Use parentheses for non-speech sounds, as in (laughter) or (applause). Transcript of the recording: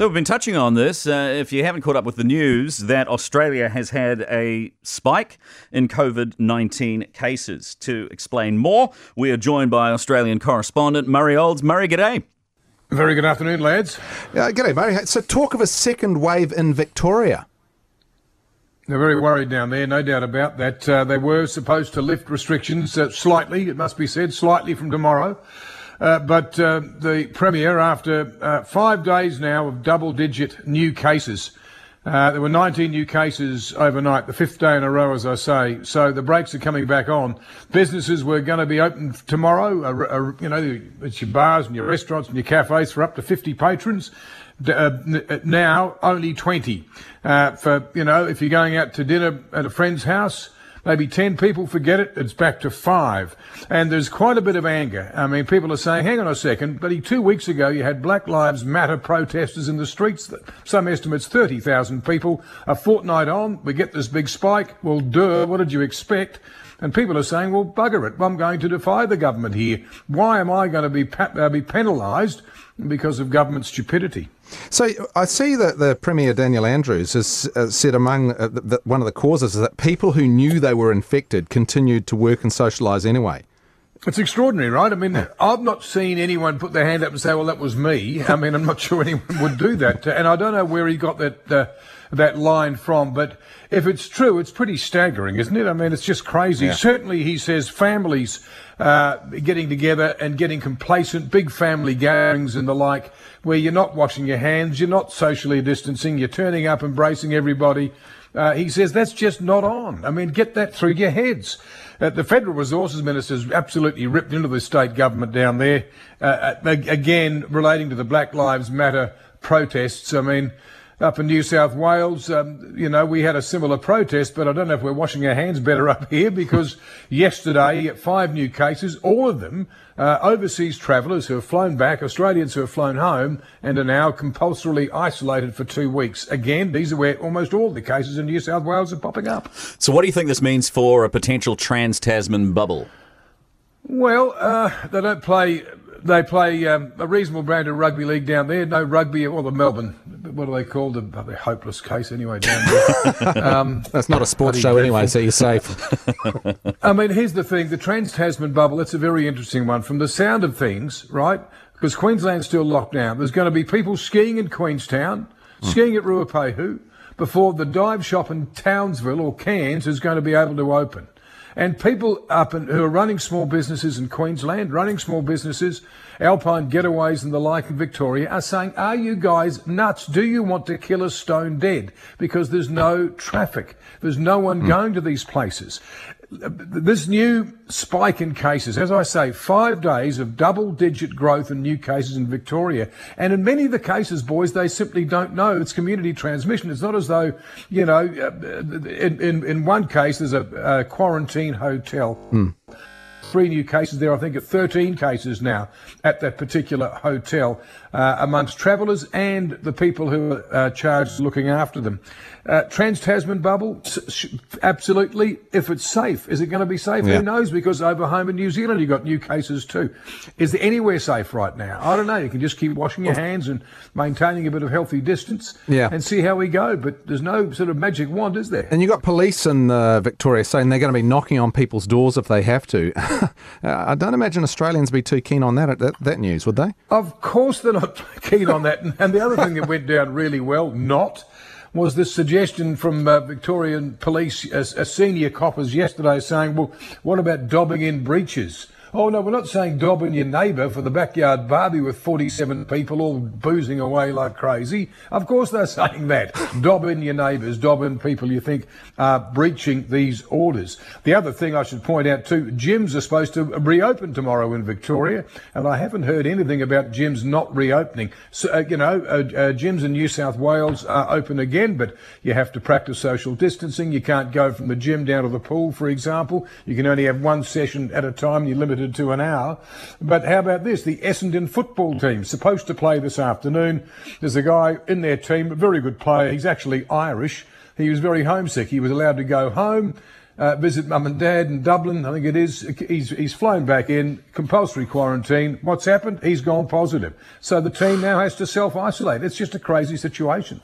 So we've been touching on this. Uh, if you haven't caught up with the news, that Australia has had a spike in COVID 19 cases. To explain more, we are joined by Australian correspondent Murray Olds. Murray, g'day. Very good afternoon, lads. Uh, g'day, Murray. So, talk of a second wave in Victoria. They're very worried down there, no doubt about that. Uh, they were supposed to lift restrictions uh, slightly, it must be said, slightly from tomorrow. Uh, but uh, the Premier, after uh, five days now of double digit new cases, uh, there were 19 new cases overnight, the fifth day in a row, as I say. So the brakes are coming back on. Businesses were going to be open tomorrow. Uh, uh, you know, it's your bars and your restaurants and your cafes for up to 50 patrons. now only 20. for you know, if you're going out to dinner at a friend's house maybe 10 people forget it, it's back to five. And there's quite a bit of anger. I mean, people are saying, hang on a second, but two weeks ago you had Black Lives Matter protesters in the streets, some estimates 30,000 people. A fortnight on, we get this big spike. Well, duh, what did you expect? And people are saying, well, bugger it, I'm going to defy the government here. Why am I going to be, uh, be penalised because of government stupidity? So I see that the Premier Daniel Andrews has uh, said among uh, the, one of the causes is that people who knew they were infected continued to work and socialise anyway. It's extraordinary, right? I mean, I've not seen anyone put their hand up and say, "Well, that was me." I mean, I'm not sure anyone would do that, and I don't know where he got that uh, that line from. But if it's true, it's pretty staggering, isn't it? I mean, it's just crazy. Yeah. Certainly, he says families uh, getting together and getting complacent, big family gatherings and the like, where you're not washing your hands, you're not socially distancing, you're turning up, embracing everybody. Uh, he says that's just not on. I mean, get that through your heads. Uh, the federal resources minister's absolutely ripped into the state government down there. Uh, uh again, relating to the Black Lives Matter protests. I mean, up in New South Wales, um, you know, we had a similar protest, but I don't know if we're washing our hands better (laughs) up here because yesterday, five new cases, all of them uh, overseas travellers who have flown back, Australians who have flown home and are now compulsorily isolated for two weeks. Again, these are where almost all the cases in New South Wales are popping up. So, what do you think this means for a potential trans Tasman bubble? Well, uh, they don't play they play um, a reasonable brand of rugby league down there. No rugby, or the Melbourne, what are they called? The, the hopeless case anyway down there. (laughs) Um, That's not a sports show dreadful. anyway, so you're safe. (laughs) I mean, here's the thing: the Trans Tasman bubble. That's a very interesting one. From the sound of things, right? Because Queensland's still locked down. There's going to be people skiing in Queenstown, mm. skiing at Ruapehu, before the dive shop in Townsville or Cairns is going to be able to open. And people up in, who are running small businesses in Queensland, running small businesses, Alpine Getaways and the like in Victoria, are saying, are you guys nuts? Do you want to kill us stone dead? Because there's no traffic. There's no one mm. going to these places this new spike in cases, as I say, five days of double digit growth in new cases in Victoria. And in many of the cases, boys, they simply don't know it's community transmission. It's not as though, you know, in, in, in one case, there's a, a quarantine hotel. Mm three new cases there. I think at 13 cases now at that particular hotel uh, amongst travellers and the people who are uh, charged looking after them. Uh, Trans Tasman bubble, absolutely. If it's safe, is it going to be safe? Yeah. Who knows? Because over home in New Zealand, you've got new cases too. Is there anywhere safe right now? I don't know. You can just keep washing your hands and maintaining a bit of healthy distance yeah. and see how we go. But there's no sort of magic wand, is there? And you've got police in uh, Victoria saying they're going to be knocking on people's doors if they have to. (laughs) (laughs) I don't imagine Australians be too keen on that, that, that news, would they? Of course they're not (laughs) keen on that. And the other thing that went down really well, not was this suggestion from uh, Victorian police, a senior coppers yesterday saying, well, what about dobbing in breaches? Oh, no, we're not saying dobbing your neighbour for the backyard barbie with 47 people all boozing away like crazy. Of course they're saying that. dobbing your neighbours, dobbing people you think are breaching these orders. The other thing I should point out too, gyms are supposed to reopen tomorrow in Victoria, and I haven't heard anything about gyms not reopening. So, uh, you know, uh, uh, gyms in New South Wales are open again, but you have to practice social distancing. You can't go from the gym down to the pool, for example. You can only have one session at a time. You're limited limited to an hour. But how about this? The Essendon football team supposed to play this afternoon. There's a guy in their team, a very good player. He's actually Irish. He was very homesick. He was allowed to go home. uh, visit mum and dad in Dublin, I think it is. He's, he's flown back in, compulsory quarantine. What's happened? He's gone positive. So the team now has to self isolate. It's just a crazy situation.